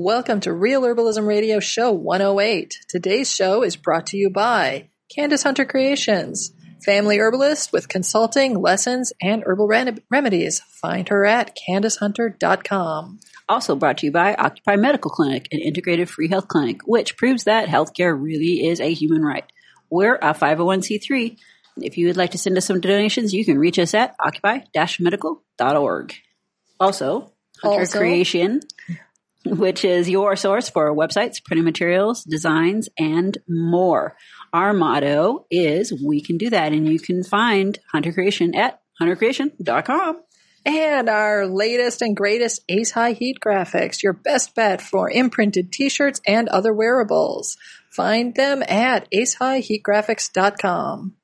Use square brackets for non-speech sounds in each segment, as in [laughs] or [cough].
Welcome to Real Herbalism Radio Show 108. Today's show is brought to you by Candace Hunter Creations, family herbalist with consulting, lessons, and herbal rem- remedies. Find her at CandaceHunter.com. Also brought to you by Occupy Medical Clinic, an integrated free health clinic, which proves that healthcare really is a human right. We're a 501c3. If you would like to send us some donations, you can reach us at occupy-medical.org. Also, Hunter Also- Creation, [laughs] which is your source for websites, printing materials, designs, and more. Our motto is we can do that, and you can find Hunter Creation at huntercreation.com. And our latest and greatest Ace High Heat graphics, your best bet for imprinted t-shirts and other wearables. Find them at acehighheatgraphics.com.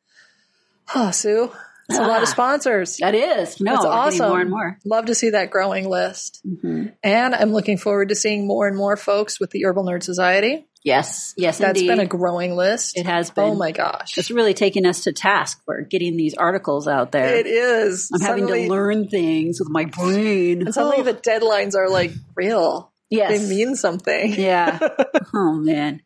Oh, Sue, that's a lot of Ah. sponsors. That is. No, That's awesome. more and more. Love to see that growing list. hmm And I'm looking forward to seeing more and more folks with the Herbal Nerd Society. Yes, yes, That's indeed. been a growing list. it has been. Oh my gosh. It's really taking us to task for getting these articles out there. It is. I'm having to learn things with my brain. And suddenly [gasps] the deadlines are like real. yes. They mean something. yeah. [laughs] Oh man.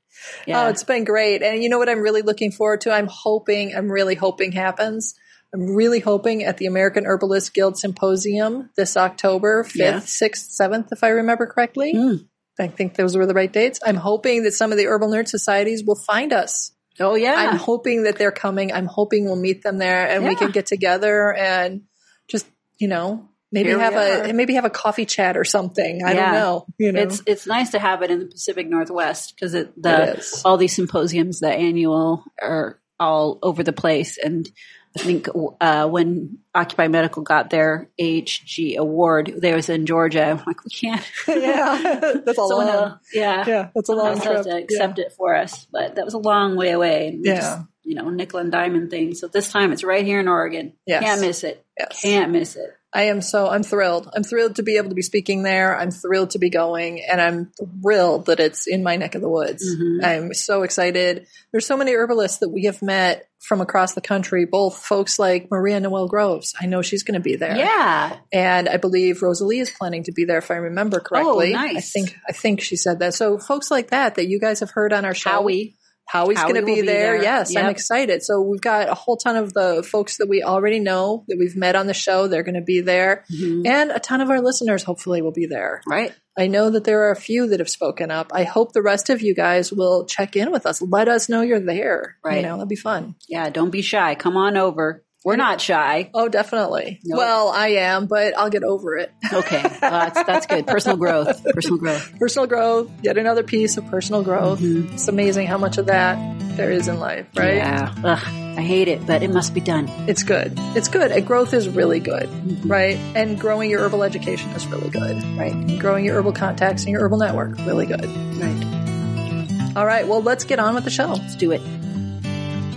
Yeah. Oh, it's been great. And you know what I'm really looking forward to? I'm hoping, I'm really hoping happens. I'm really hoping at the American Herbalist Guild Symposium this October 5th, Yeah. 6th, 7th, if I remember correctly. Mm. I think those were the right dates. I'm hoping that some of the Herbal Nerd Societies will find us. oh yeah. I'm hoping that they're coming. I'm hoping we'll meet them there and we can get together and just, you know, maybe Here have a maybe have a coffee chat or something. I Yeah. don't know. You know, It's it's nice to have it in the Pacific Northwest because it the all these symposiums, the annual, are all over the place. And I think uh, when Occupy Medical got their HG award, they was in Georgia. I'm like, we can't. [laughs] yeah, that's a Someone long. else- yeah, Yeah, that's a Someone long trip. to accept it for us, but that was a long way away. And Yeah. just, you know, nickel and diamond thing. So this time it's right here in Oregon. Yes. Can't miss it. Yes. Can't miss it. I am so I'm thrilled. I'm thrilled to be able to be speaking there. I'm thrilled to be going, and I'm thrilled that it's in my neck of the woods. Mhm. I'm so excited. There's so many herbalists that we have met from across the country. Both folks like Maria Noel Groves. I know she's going to be there. Yeah. and I believe Rosalee is planning to be there if I remember correctly. Oh, nice. I think I think she said that. So folks like that that you guys have heard on our show. Howie. Howie's Howie going to be, be there. there. Yes, I'm excited. So we've got a whole ton of the folks that we already know that we've met on the show. They're going to be there, Mhm. and a ton of our listeners hopefully will be there. Right. I know that there are a few that have spoken up. I hope the rest of you guys will check in with us. Let us know you're there. Right. You know, that'd be fun. Yeah. Don't be shy. Come on over. We're not shy. Oh, definitely. Nope. Well, I am, but I'll get over it. Okay. Well, that's, that's good. [laughs] Personal growth. Personal growth. personal growth, yet another piece of personal growth. Mhm. It's amazing how much of that there is in life, right? Yeah. Ugh, I hate it, but it must be done. It's good. It's good. And growth is really good, Mhm. right? And growing your herbal education is really good. Right. And growing your herbal contacts and your herbal network, really good. Right. All right, well, let's get on with the show. Let's do it.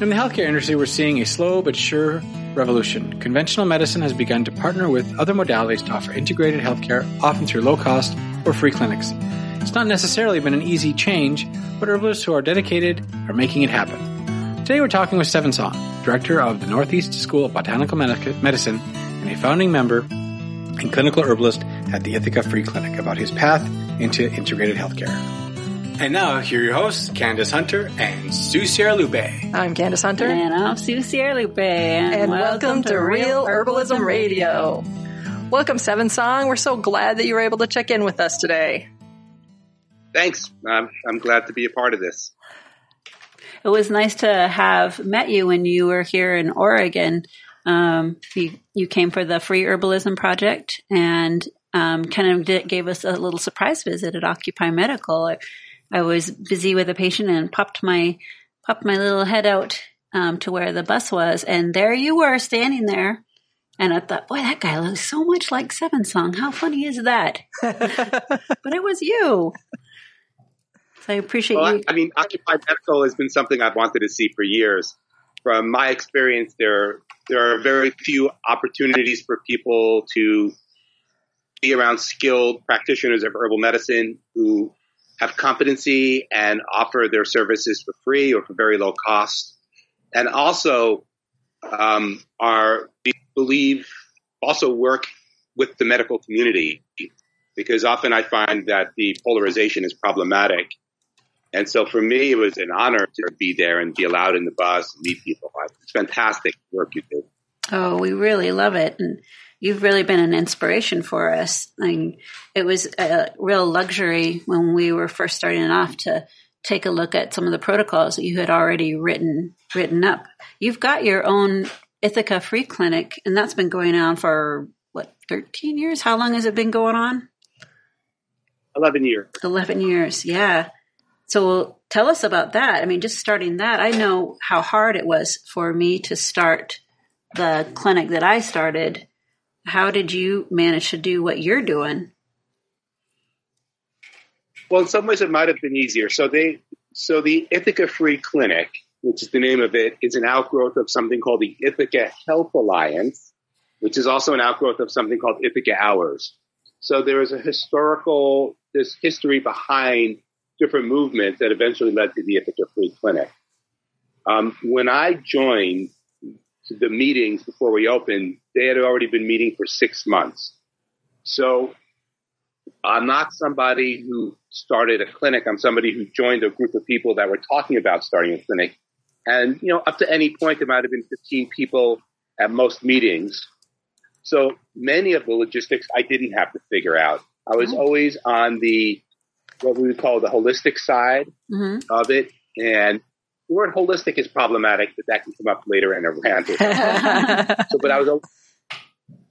In the healthcare industry, we're seeing a slow but sure revolution. Conventional medicine has begun to partner with other modalities to offer integrated healthcare, often through low cost or free clinics. It's not necessarily been an easy change, but herbalists who are dedicated are making it happen. Today we're talking with Seven Song, director of the Northeast School of Botanical Medicine and a founding member and clinical herbalist at the Ithaca Free Clinic, about his path into integrated healthcare. And now, here are your hosts, Candace Hunter and Sue Sierralupe. I'm Candace Hunter, And I'm Sue Sierralupe. And, and welcome to Real Herbalism Radio. Welcome, Seven Song. We're so glad that you were able to check in with us today. Thanks. I'm, I'm glad to be a part of this. It was nice to have met you when you were here in Oregon. Um, you, you came for the Free Herbalism Project and um, kind of did, gave us a little surprise visit at Occupy Medical. I, I was busy with a patient and popped my popped my little head out um, to where the bus was, and there you were standing there. And I thought, boy, that guy looks so much like Seven Song. How funny is that? [laughs] but it was you. So I appreciate Well, I, you. I mean, Occupy Medical has been something I've wanted to see for years. From my experience, there there are very few opportunities for people to be around skilled practitioners of herbal medicine who have competency and offer their services for free or for very low cost, and also um, are believe also work with the medical community. because often I find that the polarization is problematic. And so for me, it was an honor to be there and be allowed in the bus and meet people. It's fantastic work you do. Oh, we really love it. And you've really been an inspiration for us. I mean, it was a real luxury when we were first starting off to take a look at some of the protocols that you had already written written up. You've got your own Ithaca Free Clinic, and that's been going on for what, 13 years? How long has it been going on? 11 years. 11 years, yeah. So tell us about that. I mean, just starting that, I know how hard it was for me to start the clinic that I started. How did you manage to do what you're doing? Well, in some ways, it might have been easier. So they, so the Ithaca Free Clinic, which is the name of it, is an outgrowth of something called the Ithaca Health Alliance, which is also an outgrowth of something called Ithaca Hours. So there is a historical, this history behind different movements that eventually led to the Ithaca Free Clinic. Um, when I joined the meetings before we opened, they had already been meeting for six months. So I'm not somebody who started a clinic. I'm somebody who joined a group of people that were talking about starting a clinic. And, you know, up to any point, there might have been 15 people at most meetings. So many of the logistics I didn't have to figure out. I was oh. always on the, what we would call the holistic side mm-hmm. of it. And the word holistic is problematic, but that can come up later in a rant. [laughs] so, but I was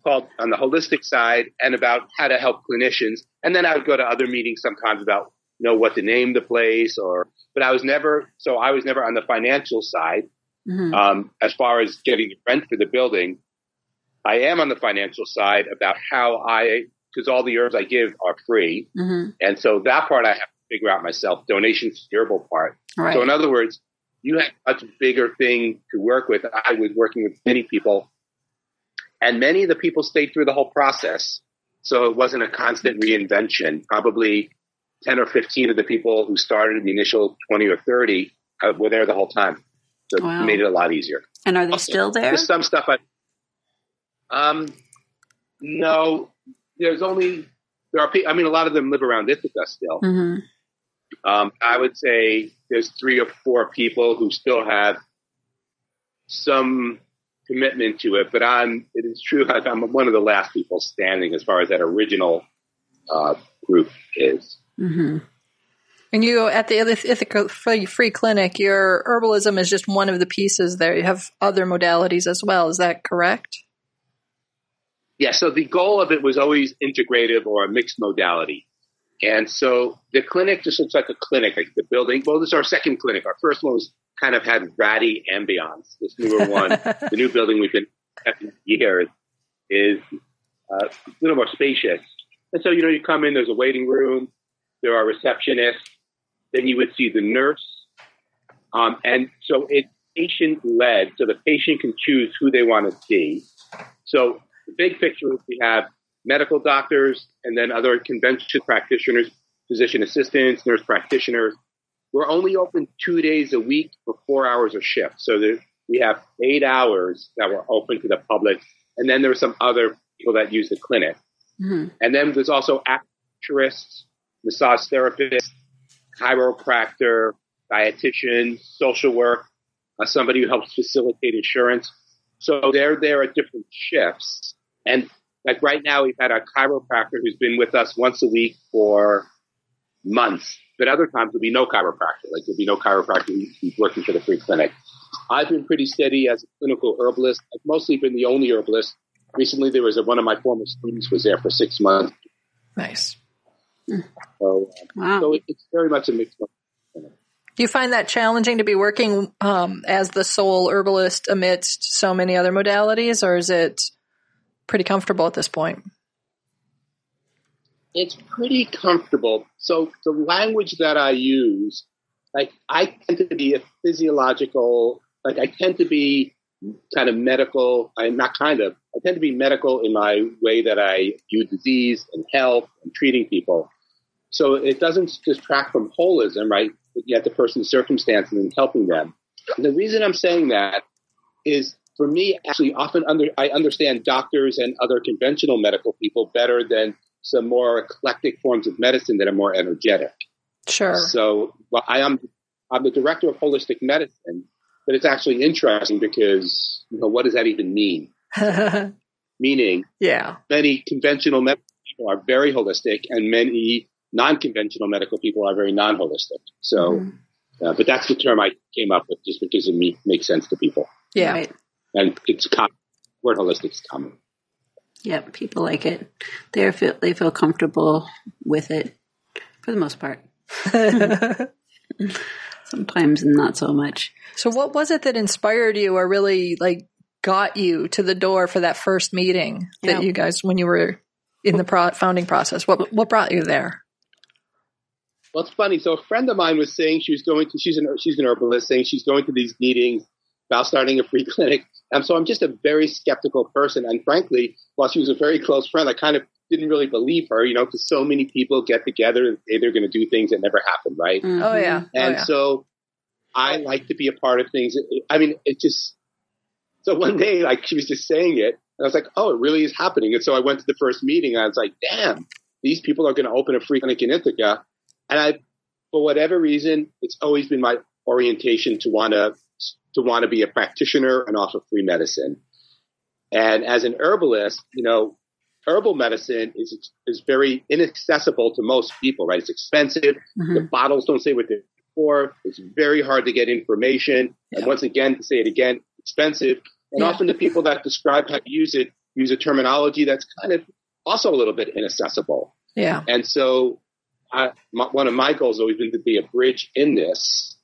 called on the holistic side and about how to help clinicians. And then I would go to other meetings sometimes about, you know, what to name the place or, but I was never, so I was never on the financial side. Mm-hmm. Um, as far as getting rent for the building, I am on the financial side about how I, because all the herbs I give are free. Mm-hmm. And so that part I have to figure out myself, donations durable part. Right. So in other words, you have a much bigger thing to work with. I was working with many people and many of the people stayed through the whole process. So it wasn't a constant reinvention. Probably 10 or 15 of the people who started the initial 20 or 30 uh, were there the whole time. So wow. it made it a lot easier. And are they also, still there? There's some stuff I, um, no, there's only, there are, I mean, a lot of them live around Ithaca still. Mm-hmm. Um, I would say there's three or four people who still have some commitment to it, but I'm, it is true, I'm one of the last people standing as far as that original uh, group is. Mm-hmm. And you, at the Ithaca Free, Free Clinic, your herbalism is just one of the pieces there. You have other modalities as well. Is that correct? Yeah. So the goal of it was always integrative or a mixed modality. And so the clinic just looks like a clinic, like the building. Well, this is our second clinic. Our first one was kind of had ratty ambiance. This newer [laughs] one, the new building we've been having years, is uh, a little more spacious. And so, you know, you come in, there's a waiting room, there are receptionists, then you would see the nurse. Um, and so it's patient led, so the patient can choose who they want to see. So the big picture is we have medical doctors and then other convention practitioners, physician assistants, nurse practitioners, we're only open two days a week for four hours a shift. So there, we have eight hours that we're open to the public. And then there are some other people that use the clinic. Mm-hmm. And then there's also acupuncturists, massage therapists, chiropractor, dietitian, social work, uh, somebody who helps facilitate insurance. So they're there at different shifts. And like right now, we've had a chiropractor who's been with us once a week for months but other times there'll be no chiropractor. Like there'll be no chiropractor who's working for the free clinic. I've been pretty steady as a clinical herbalist. I've mostly been the only herbalist. Recently, there was a, one of my former students was there for six months. Nice. So, uh, wow. so it's very much a mixed. Do you find that challenging to be working um, as the sole herbalist amidst so many other modalities, or is it pretty comfortable at this point? it's pretty comfortable. So the language that I use, like I tend to be a physiological, like I tend to be kind of medical. I'm not kind of. I tend to be medical in my way that I view disease and health and treating people. So it doesn't distract from holism, right? Yet the person's circumstances and helping them. And the reason I'm saying that is for me, actually, often under I understand doctors and other conventional medical people better than some more eclectic forms of medicine that are more energetic. Sure. So well, I am I'm the director of holistic medicine, but it's actually interesting because you know what does that even mean? [laughs] Meaning, yeah, many conventional medical people are very holistic, and many non-conventional medical people are very non-holistic. So, mm-hmm. uh, but that's the term I came up with just because it me- makes sense to people. Yeah, right. And it's common. Word holistic is common. Yep, people like it. They feel they feel comfortable with it for the most part. [laughs] Sometimes not so much. So, what was it that inspired you, or really like got you to the door for that first meeting that yeah. you guys when you were in the pro- founding process? What what brought you there? Well, it's funny. So, a friend of mine was saying she was going to. She's an she's an herbalist, saying she's going to these meetings about starting a free [laughs] clinic. And so, I'm just a very skeptical person. And frankly, while she was a very close friend, I kind of didn't really believe her, you know, because so many people get together and say they're going to do things that never happen, right? Mm-hmm. Oh yeah. And oh, yeah. so I like to be a part of things. I mean, it just so one day, like she was just saying it, and I was like, oh, it really is happening. And so I went to the first meeting, and I was like, damn, these people are going to open a free clinic in Ithaca, and I, for whatever reason, it's always been my orientation to want to to want to be a practitioner and offer free medicine. And as an herbalist, you know, herbal medicine is is very inaccessible to most people, right? It's expensive. Mm-hmm. The bottles don't say what they're for. It's very hard to get information. Yeah. And once again, to say it again, expensive. And yeah. often the people that describe how to use it use a terminology that's kind of also a little bit inaccessible. Yeah. And so I, my, one of my goals has always been to be a bridge in this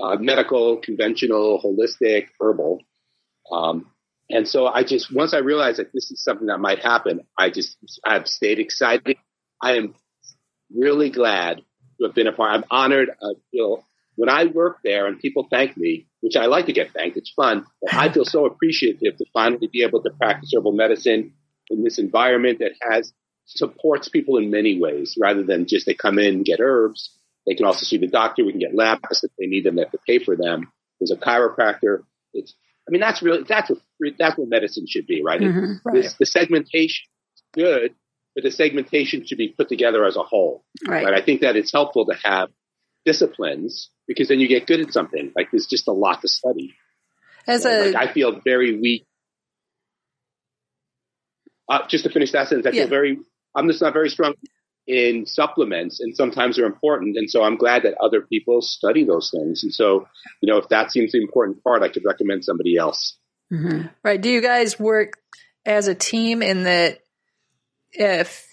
uh, medical, conventional, holistic, herbal. Um, and so I just, once I realized that this is something that might happen, I just, I've stayed excited. I am really glad to have been a part. I'm honored. I feel when I work there and people thank me, which I like to get thanked, it's fun. But I feel so appreciative to finally be able to practice herbal medicine in this environment that has supports people in many ways rather than just they come in get herbs. They can also see the doctor. We can get labs if they need them. They have to pay for them. There's a chiropractor. It's I mean, that's really that's what that's what medicine should be, right? Mm-hmm, right. This, the segmentation is good, but the segmentation should be put together as a whole. Right. right. I think that it's helpful to have disciplines because then you get good at something. Like there's just a lot to study. As so, a, like, I feel very weak. Uh, just to finish that sentence, I yeah. feel very. I'm just not very strong in supplements and sometimes they're important. And so I'm glad that other people study those things. And so, you know, if that seems the important part, I could recommend somebody else. Mm-hmm. Right. Do you guys work as a team in that if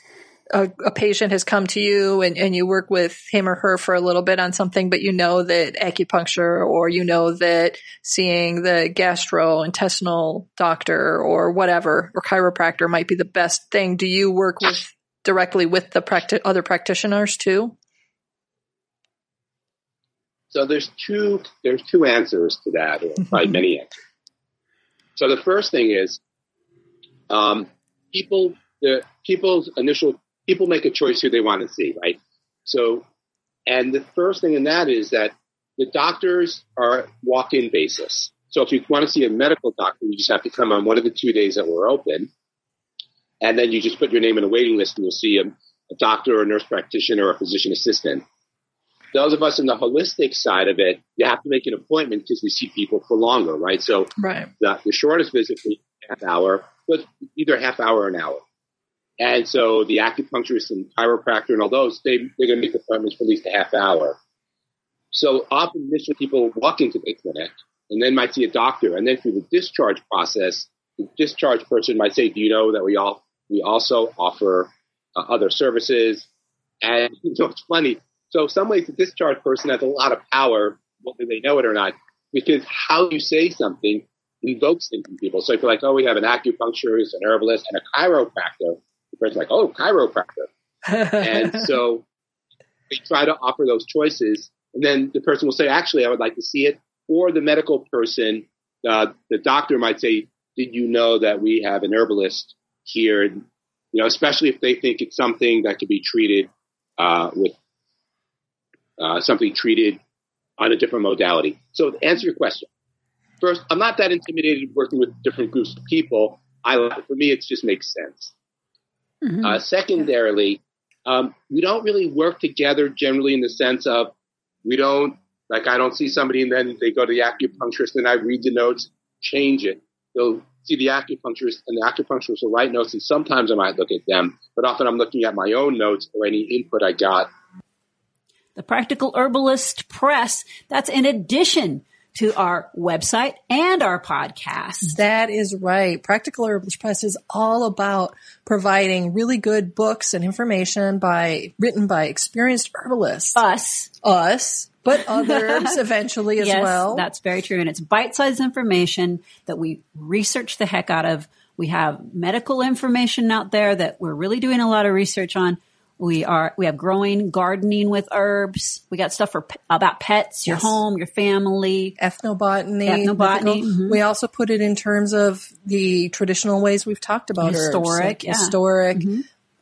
a, a, patient has come to you and, and you work with him or her for a little bit on something, but you know that acupuncture or you know that seeing the gastrointestinal doctor or whatever or chiropractor might be the best thing. Do you work with directly with the practi- other practitioners too? So there's two there's two answers to that, or [laughs] probably many answers. So the first thing is, um, people the people's initial people make a choice who they want to see, right? So, and the first thing in that is that the doctors are walk-in basis. So if you want to see a medical doctor, you just have to come on one of the two days that we're open and then you just put your name in a waiting list and you'll see a, a doctor or a nurse practitioner or a physician assistant. Those of us in the holistic side of it, you have to make an appointment because we see people for longer, right? So right. The, the shortest visit is half hour, but either half hour or an hour. And so the acupuncturist and chiropractor and all those, they, they're going to make appointments for at least a half hour. So often initially people walk into the clinic and then might see a doctor. And then through the discharge process, the discharge person might say, do you know that we all we also offer uh, other services. And [laughs] you know, it's funny. So some ways the discharge person has a lot of power, whether they know it or not, because how you say something invokes things in people. So if you're like, oh, we have an acupuncturist, an herbalist, and a chiropractor, the person's like, oh, chiropractor. and [laughs] so we try to offer those choices. And then the person will say, actually, I would like to see it. Or the medical person, uh, the doctor might say, did you know that we have an herbalist here, you know, especially if they think it's something that could be treated uh, with uh, something treated on a different modality. So to answer your question, first, I'm not that intimidated working with different groups of people. I for me, it just makes sense. Mhm. Uh, secondarily, um, we don't really work together generally in the sense of we don't like I don't see somebody and then they go to the acupuncturist and I read the notes, change it. They'll see the acupuncturist and the acupuncturist will write notes and sometimes I might look at them, but often I'm looking at my own notes or any input I got. the Practical Herbalist Press. That's in addition to our website and our podcast. That is right. Practical Herbalist Press is all about providing really good books and information by written by experienced herbalists. Us. Us, but [laughs] others eventually as yes, well. that's very true. And it's bite-sized information that we research the heck out of. We have medical information out there that we're really doing a lot of research on. We are, we have growing gardening with herbs. We got stuff for about pets, your Yes. home, your family. ethnobotany. Ethnobotany, mhm. We also put it in terms of the traditional ways we've talked about herbs, Historic, like yeah. Mm-hmm. historic,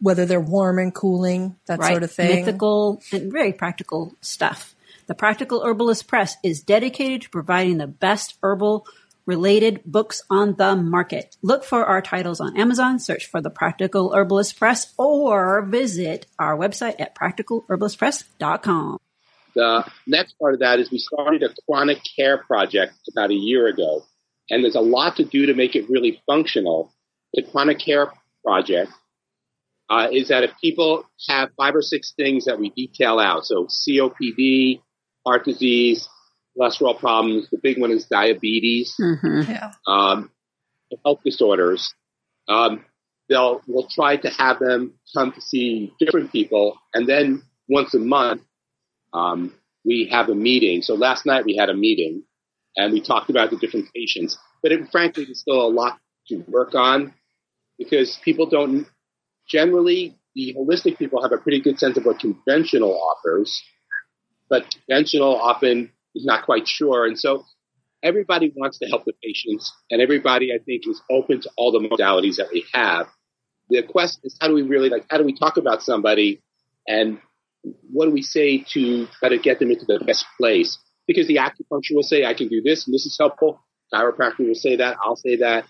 whether they're warm and cooling, that right? sort of thing. Mythical and very practical stuff. The Practical Herbalist Press is dedicated to providing the best herbal related books on the market. Look for our titles on Amazon, search for the Practical Herbalist Press, or visit our website at practicalherbalistpress.com. The next part of that is we started a chronic care project about a year ago, and there's a lot to do to make it really functional. The chronic care project uh, is that if people have five or six things that we detail out, so COPD, heart disease, cholesterol problems, the big one is diabetes, Mm-hmm. Yeah. um, health disorders. Um, they'll we'll try to have them come to see different people, and then once a month um, we have a meeting. So last night we had a meeting, and we talked about the different patients. But it, frankly, there's still a lot to work on because people don't generally the holistic people have a pretty good sense of what conventional offers, but conventional often is not quite sure, and so everybody wants to help the patients, and everybody, I think, is open to all the modalities that we have. The question is, how do we really like? How do we talk about somebody, and what do we say to try to get them into the best place? Because the acupuncture will say, "I can do this, and this is helpful." Chiropractor will say that. I'll say that.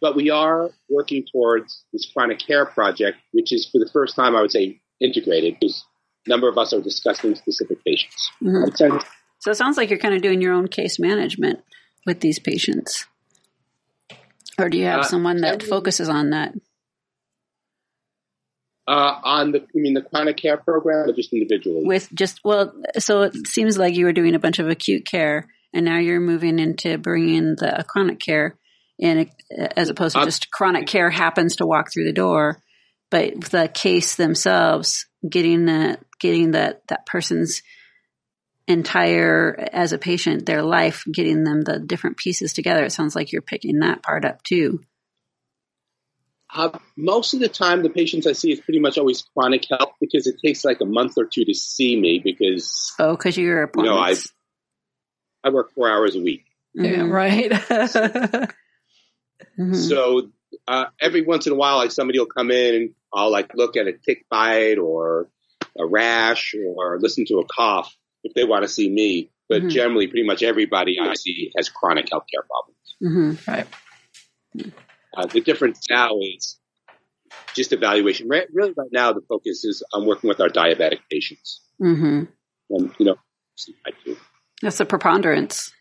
But we are working towards this chronic care project, which is for the first time, I would say, integrated because number of us are discussing specific patients. Mhm. Makes? So it sounds like you're kind of doing your own case management with these patients. Or do you have Uh, someone that focuses on that? Uh, on the, you mean the chronic care program or just individually? with just well so it seems like you were doing a bunch of acute care and now you're moving into bringing the chronic care in as opposed to Uh, just chronic care happens to walk through the door but the case themselves getting that getting that that person's entire as a patient their life getting them the different pieces together it sounds like you're picking that part up too Uh, most of the time, the patients I see is pretty much always chronic health because it takes like a month or two to see me because oh because you're You know, I- I work four hours a week. Yeah, Mhm. right. Mhm. [laughs] So uh, every once in a while, like somebody will come in and I'll like look at a tick bite or a rash or listen to a cough if they want to see me. But Mhm. generally, pretty much everybody I see has chronic healthcare problems. Mhm. right. Uh, the difference now is just evaluation. Re- Really, right now, the focus is on working with our diabetic patients. Mhm. And, you know, I do. that's a preponderance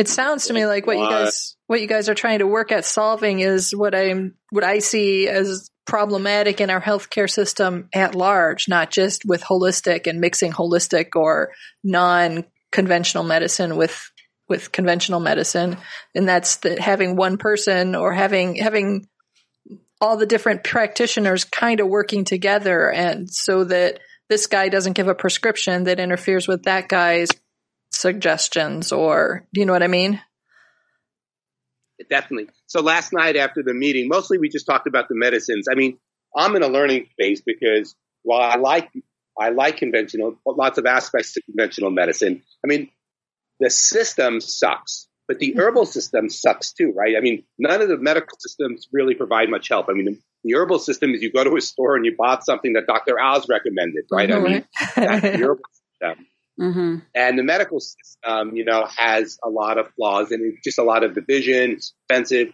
It sounds to me like what you guys what you guys are trying to work at solving is what I'm what I see as problematic in our healthcare system at large, not just with holistic and mixing holistic or non conventional medicine with with conventional medicine. And that's that having one person or having having all the different practitioners kind of working together and so that this guy doesn't give a prescription that interferes with that guy's suggestions or do you know what I mean? Definitely. So last night after the meeting, mostly we just talked about the medicines. I mean, I'm in a learning phase because while I like I like conventional, lots of aspects to conventional medicine. I mean, the system sucks, but the mm-hmm. herbal system sucks too, right? I mean, none of the medical systems really provide much help. I mean, the, herbal system is you go to a store and you bought something that Dr. Al's recommended, right? I mean, mm-hmm. that's the [laughs] herbal system. Hmm And the medical system, you know, has a lot of flaws and it's just a lot of division. It's expensive.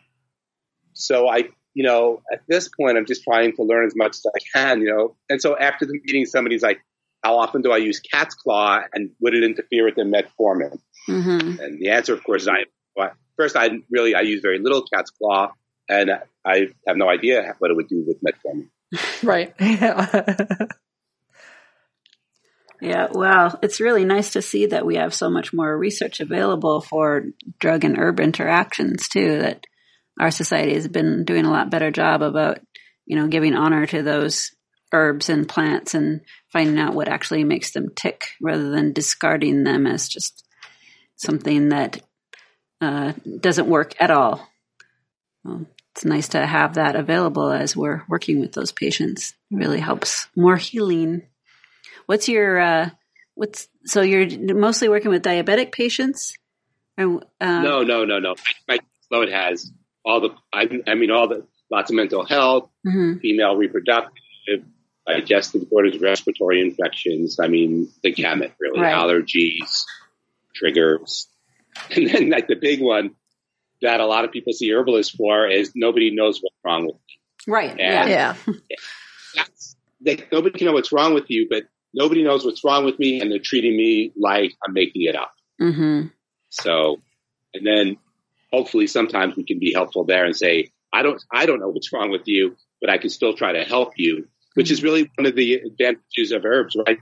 So I, you know, at this point, I'm just trying to learn as much as I can, you know. And so after the meeting, somebody's like, how often do I use cat's claw and would it interfere with the metformin? Mm-hmm. And the answer, of course, is I, well, first, I really, I use very little cat's claw and I have no idea what it would do with metformin. [laughs] Right. [laughs] Yeah, well, it's really nice to see that we have so much more research available for drug and herb interactions too. That our society has been doing a lot better job about, you know, giving honor to those herbs and plants and finding out what actually makes them tick rather than discarding them as just something that uh, doesn't work at all. Well, it's nice to have that available as we're working with those patients. It really helps more healing What's your uh, what's so you're mostly working with diabetic patients? Or, uh, no, no, no, no. My, my it has all the I, I, mean all the lots of mental health, mm-hmm. female reproductive, digestive disorders, respiratory infections. I mean the gamut really, right. allergies, triggers, [laughs] and then like the big one that a lot of people see herbalists for is nobody knows what's wrong with me. Right. And yeah. That's, they, nobody can know what's wrong with you, but nobody knows what's wrong with me and they're treating me like I'm making it up. Mm-hmm. So, and then hopefully sometimes we can be helpful there and say, I don't, I don't know what's wrong with you, but I can still try to help you, which is really one of the advantages of herbs, right?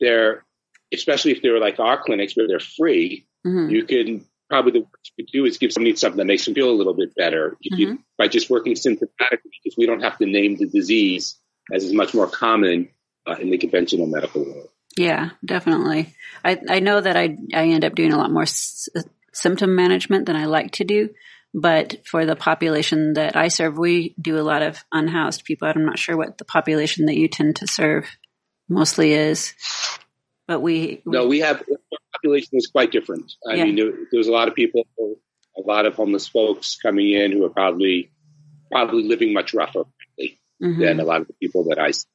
They're, especially if they're like our clinics where they're free, mm-hmm. you can probably the worst you could do is give somebody something that makes them feel a little bit better mm-hmm. you, by just working symptomatically because we don't have to name the disease as is much more common uh, in the conventional medical world. Yeah, definitely. I, I know that I, I end up doing a lot more s- symptom management than I like to do. But for the population that I serve, we do a lot of unhoused people. I'm not sure what the population that you tend to serve mostly is, but we, we no, we have our population is quite different. I yeah. mean, there, there's a lot of people, a lot of homeless folks coming in who are probably probably living much rougher mm-hmm. than a lot of the people that I see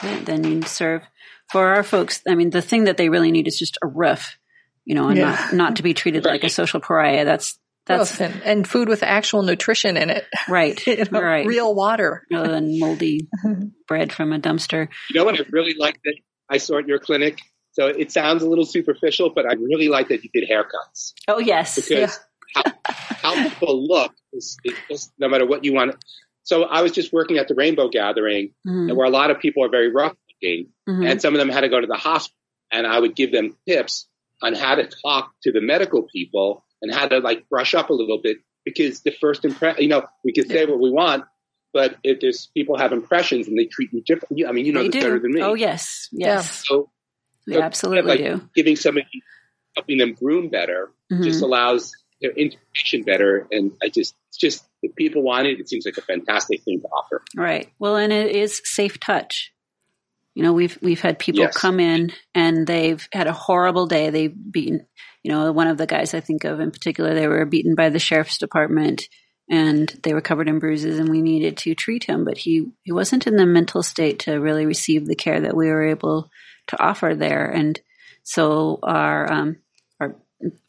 then you serve for our folks. I mean, the thing that they really need is just a roof, you know, and yeah. not, not to be treated like a social pariah. That's, that's, and, and, food with actual nutrition in it. Right. [laughs] you know, right. Real water. Rather than moldy [laughs] bread from a dumpster. You know what? I really like that I saw at your clinic. So it sounds a little superficial, but I really like that you did haircuts. Oh, yes. Because yeah. how, how people look is, is, no matter what you want. So I was just working at the Rainbow Gathering, mm-hmm. where a lot of people are very rough looking, mm-hmm. and some of them had to go to the hospital, and I would give them tips on how to talk to the medical people and how to like brush up a little bit because the first impression, you know, we can say yeah. what we want, but if there's people have impressions and they treat you differently, I mean, you know they this do. better than me. Oh yes, yes. So, so absolutely like do. Giving somebody, helping them groom better, mm-hmm. just allows their intuition better, and I just, it's just if people want it, it seems like a fantastic thing to offer. Right. Well, and it is safe touch. You know, we've we've had people yes. come in and they've had a horrible day. They've beaten, you know, one of the guys I think of in particular, they were beaten by the sheriff's department and they were covered in bruises and we needed to treat him, but he he wasn't in the mental state to really receive the care that we were able to offer there. And so our um, our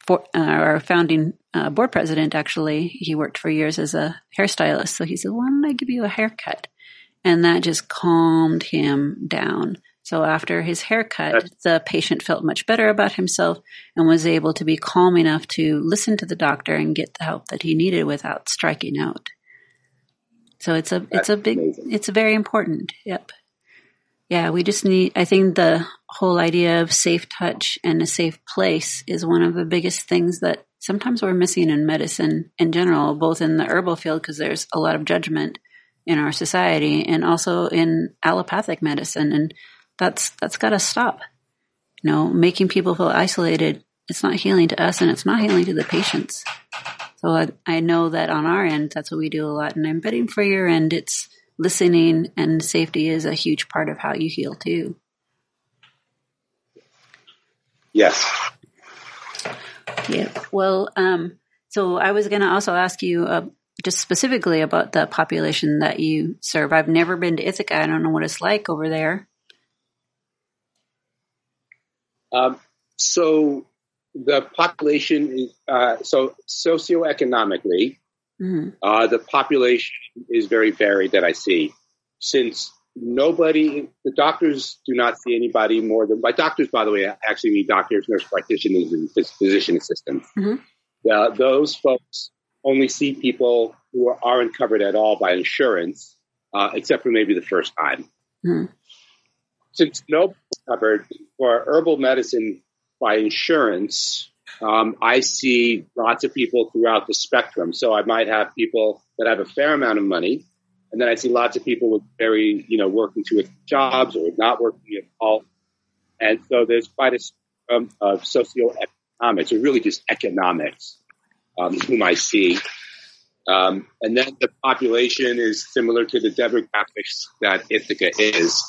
for, uh, our founding uh, board president actually he worked for years as a hairstylist. So he said why don't i give you a haircut? And that just calmed him down. So after his haircut the patient felt much better about himself and was able to be calm enough to listen to the doctor and get the help that he needed without striking out. So it's a it's a big amazing. it's very important. Yep yeah, we just need, I think the whole idea of safe touch and a safe place is one of the biggest things that sometimes we're missing in medicine in general, both in the herbal field, because there's a lot of judgment in our society and also in allopathic medicine. And that's, that's got to stop. You know, making people feel isolated, it's not healing to us and it's not healing to the patients. So I, I know that on our end, that's what we do a lot. And I'm betting for your end, it's, listening and safety is a huge part of how you heal too. Yes. Yeah. Well, um, so I was going to also ask you uh, just specifically about the population that you serve. I've never been to Ithaca. I don't know what it's like over there. Um, so the population is uh, so socioeconomically, Mhm. Uh, the population is very varied that I see. Since nobody, the doctors do not see anybody more than, by doctors, by the way, I actually mean doctors, nurse practitioners, and phys- physician assistants. Mhm. Uh, those folks only see people who are, aren't covered at all by insurance, uh, except for maybe the first time. Mhm. Since nobody's covered for herbal medicine by insurance, um, I see lots of people throughout the spectrum. So I might have people that have a fair amount of money, and then I see lots of people with very, you know, working two jobs or not working at all. And so there's quite a spectrum of socioeconomics, or really just economics, um, whom I see. Um, and then the population is similar to the demographics that Ithaca is.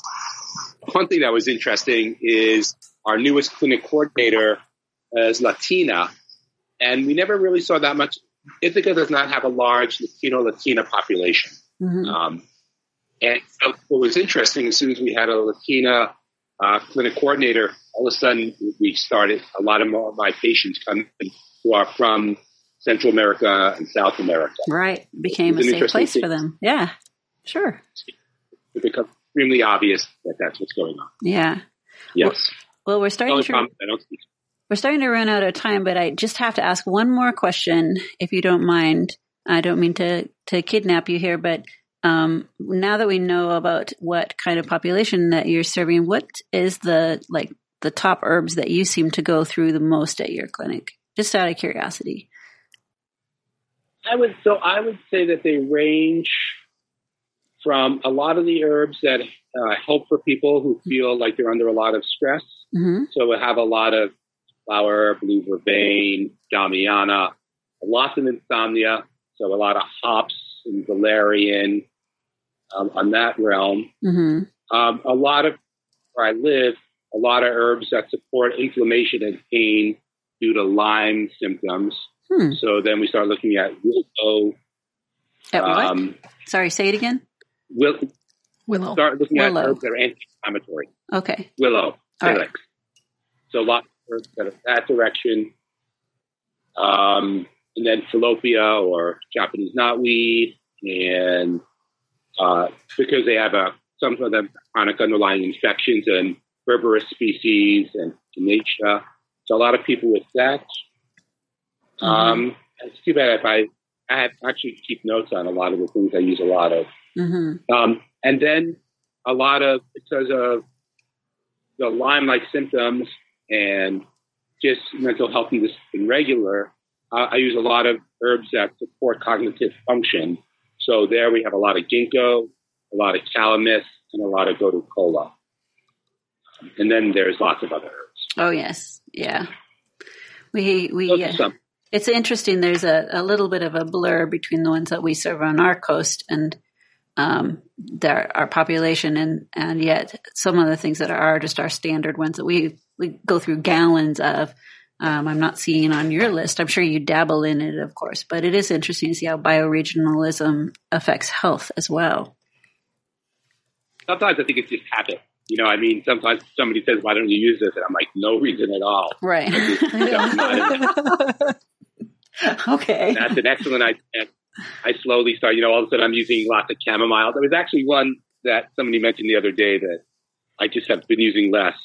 One thing that was interesting is our newest clinic coordinator is Latina, and we never really saw that much. Ithaca does not have a large Latino Latina population. Mhm. Um, and so what was interesting, as soon as we had a Latina uh, clinic coordinator, all of a sudden we started a lot of more of my patients coming who are from Central America and South America. Right. Became a safe place thing. for them. Yeah. Sure. It becomes extremely obvious that that's what's going on. Yeah. Yes. Well, we're starting to problem I don't speak. We're starting to run out of time, but I just have to ask one more question, if you don't mind. I don't mean to to kidnap you here, but um, now that we know about what kind of population that you're serving, what is the like the top herbs that you seem to go through the most at your clinic? Just out of curiosity. I would so I would say that they range from a lot of the herbs that uh, help for people who feel like they're under a lot of stress. hmm So we have a lot of flower, blue vervain, damiana, lots of insomnia. So a lot of hops and valerian um, on that realm. hmm Um, a lot of where I live, a lot of herbs that support inflammation and pain due to Lyme symptoms. Hmm. So then we start looking at willow. At what? Um, Sorry, say it again. will, Willow. start looking Willow. at herbs that are anti-inflammatory. Okay. Willow, All right. Salix. So lots that are that direction. Um, and then Fallopia or Japanese knotweed, and uh, because they have a some of them chronic underlying infections and berberis species and Echinacea. So a lot of people with that. Um, it's too bad if I I have actually keep notes on a lot of the things I use a lot of. hmm Um, and then a lot of because of the Lyme-like symptoms and just mental health in, regular, uh, I use a lot of herbs that support cognitive function. So there we have a lot of ginkgo, a lot of calamus, and a lot of gotu kola. And then there's lots of other herbs. Oh yes, yeah. We we uh, it's interesting. There's a, a little bit of a blur between the ones that we serve on our coast and um, their, our population, and and yet some of the things that are just our standard ones that we we go through gallons of. Um, I'm not seeing on your list. I'm sure you dabble in it, of course, but it is interesting to see how bioregionalism affects health as well. Sometimes I think it's just habit. You know, I mean, sometimes somebody says, "Why don't you use this?" And I'm like, "No reason at all." Right. [laughs] Okay. That's an excellent idea. I slowly start, you know, all of a sudden I'm using lots of chamomile. There was actually one that somebody mentioned the other day that I just have been using less.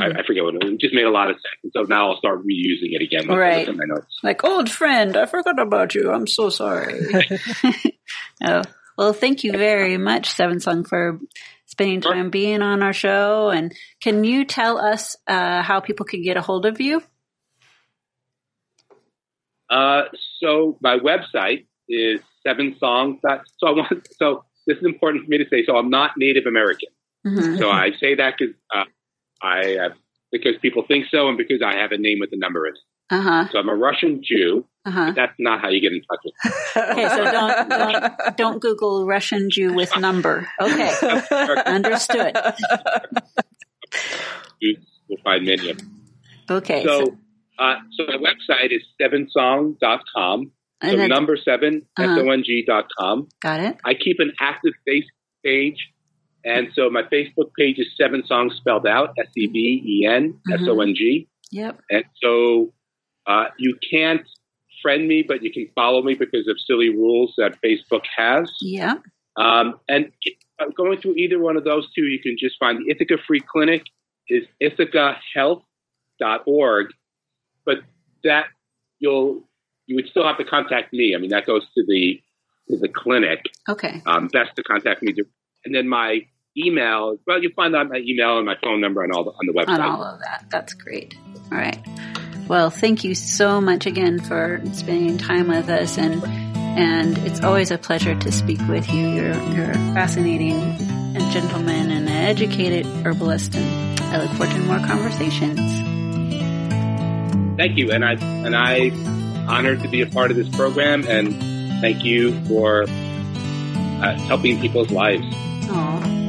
I, I forget what it was. It just made a lot of sense. And so now I'll start reusing it again. most of the Right. time I know Like, old friend, I forgot about you. I'm so sorry. [laughs] [laughs] oh, well, thank you very much, Seven Song, for spending time being on our show. And can you tell us uh, how people can get a hold of you? Uh, so my website is seven songs. So I want, so this is important for me to say. So I'm not Native American. Mhm. So I say that because, uh, I, uh, because people think so and because I have a name with a number in it. Uh huh. So I'm a Russian Jew. Uh huh. That's not how you get in touch with me. [laughs] Okay, so don't, don't don't Google Russian Jew with number. Okay, [laughs] understood. You'll find many of them. Okay, So, uh, so my website is sevensong.com. So and then, number seven, Uh-huh. S-O-N-G dot com. got it. I keep an active Facebook page. And so my Facebook page is Seven Songs spelled out, S-E-V-E-N, Mhm. Yep. And so uh, you can't friend me, but you can follow me because of silly rules that Facebook has. Yeah. Um, and uh, going through either one of those two, you can just find the Ithaca Free Clinic is ithacahealth.org, but that you'll you would still have to contact me. I mean, that goes to the to the clinic. Okay. Um, best to contact me. And then my email. Well, you find out my email and my phone number on all the, on the website. On all of that. That's great. All right. Well, thank you so much again for spending time with us, and and it's always a pleasure to speak with you. You're you're a fascinating gentleman and an educated herbalist, and I look forward to more conversations. Thank you, and I and I honored to be a part of this program, and thank you for uh, helping people's lives.